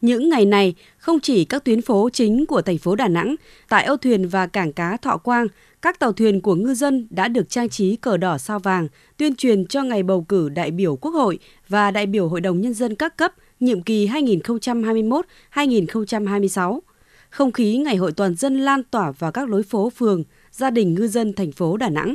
Những ngày này, không chỉ các tuyến phố chính của thành phố Đà Nẵng, tại âu thuyền và cảng cá Thọ Quang, các tàu thuyền của ngư dân đã được trang trí cờ đỏ sao vàng, tuyên truyền cho ngày bầu cử đại biểu Quốc hội và đại biểu Hội đồng Nhân dân các cấp nhiệm kỳ 2021-2026. Không khí ngày hội toàn dân lan tỏa vào các lối phố phường, gia đình ngư dân thành phố Đà Nẵng.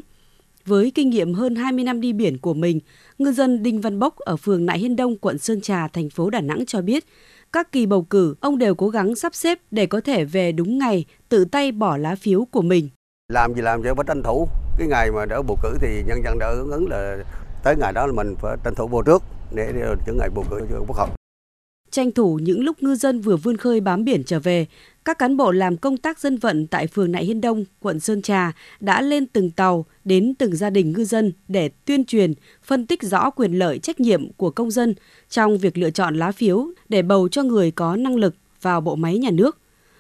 Với kinh nghiệm hơn 20 năm đi biển của mình, ngư dân Đinh Văn Bốc ở phường Nại Hiên Đông, quận Sơn Trà, thành phố Đà Nẵng cho biết, các kỳ bầu cử, ông đều cố gắng sắp xếp để có thể về đúng ngày, tự tay bỏ lá phiếu của mình. Làm gì làm cho phải tranh thủ. Cái ngày mà đỡ bầu cử thì nhân dân đỡ ứng là tới ngày đó là mình phải tranh thủ vô trước để cho ngày bầu cử cho quốc hội. Tranh thủ những lúc ngư dân vừa vươn khơi bám biển trở về, các cán bộ làm công tác dân vận tại phường Nại Hiên Đông, quận Sơn Trà đã lên từng tàu, đến từng gia đình ngư dân để tuyên truyền, phân tích rõ quyền lợi trách nhiệm của công dân trong việc lựa chọn lá phiếu để bầu cho người có năng lực vào bộ máy nhà nước.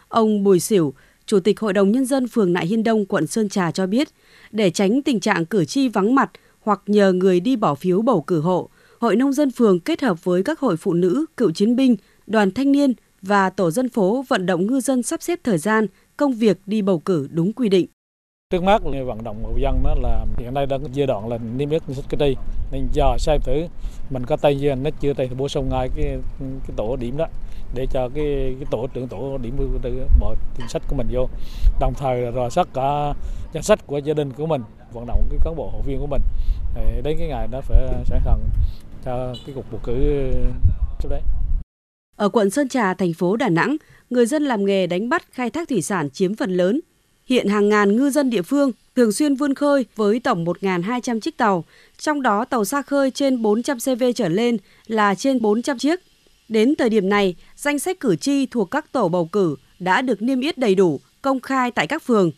Ông Bùi Xỉu, Chủ tịch Hội đồng Nhân dân phường Nại Hiên Đông, quận Sơn Trà cho biết, để tránh tình trạng cử tri vắng mặt hoặc nhờ người đi bỏ phiếu bầu cử hộ, Hội Nông dân phường kết hợp với các hội phụ nữ, cựu chiến binh, đoàn thanh niên và tổ dân phố vận động ngư dân sắp xếp thời gian, công việc đi bầu cử đúng quy định. Trước mắt là vận động người dân đó là hiện nay đang giai đoạn là niêm yết danh sách cử tri nên giờ xem thử mình có tay gì nó chưa tay thì bổ sung ngay cái cái tổ điểm đó để cho cái cái tổ trưởng tổ điểm bỏ danh sách của mình vô đồng thời là rò soát cả danh sách của gia đình của mình vận động cái cán bộ hội viên của mình đến cái ngày đó phải sẵn sàng cho cái cuộc bầu cử trước đấy. Ở quận Sơn Trà, thành phố Đà Nẵng, người dân làm nghề đánh bắt khai thác thủy sản chiếm phần lớn. Hiện hàng ngàn ngư dân địa phương thường xuyên vươn khơi với tổng 1.200 chiếc tàu, trong đó tàu xa khơi trên 400 CV trở lên là trên 400 chiếc. Đến thời điểm này, danh sách cử tri thuộc các tổ bầu cử đã được niêm yết đầy đủ, công khai tại các phường.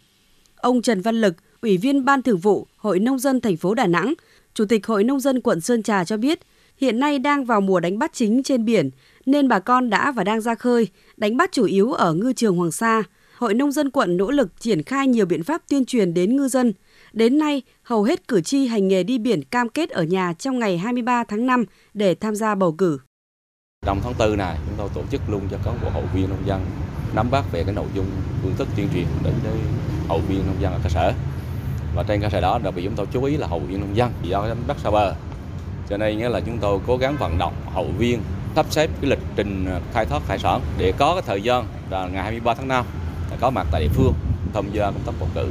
Ông Trần Văn Lực, Ủy viên Ban Thường vụ Hội Nông dân thành phố Đà Nẵng, Chủ tịch Hội Nông dân quận Sơn Trà cho biết, hiện nay đang vào mùa đánh bắt chính trên biển, nên bà con đã và đang ra khơi, đánh bắt chủ yếu ở ngư trường Hoàng Sa. Hội Nông dân quận nỗ lực triển khai nhiều biện pháp tuyên truyền đến ngư dân. Đến nay, hầu hết cử tri hành nghề đi biển cam kết ở nhà trong ngày 23 tháng 5 để tham gia bầu cử. Trong tháng 4 này, chúng tôi tổ chức luôn cho cán bộ hội viên nông dân nắm bắt về cái nội dung phương thức tuyên truyền đến với hội viên nông dân ở cơ sở. Và trên cơ sở đó, đặc biệt chúng tôi chú ý là hội viên nông dân do đánh bắt xa bờ. Cho nên nghĩa là chúng tôi cố gắng vận động hội viên sắp xếp cái lịch trình ờ, khai thác hải sản để có cái thời gian là ngày 23 tháng 5 có mặt tại địa phương, tham gia công tác bầu cử.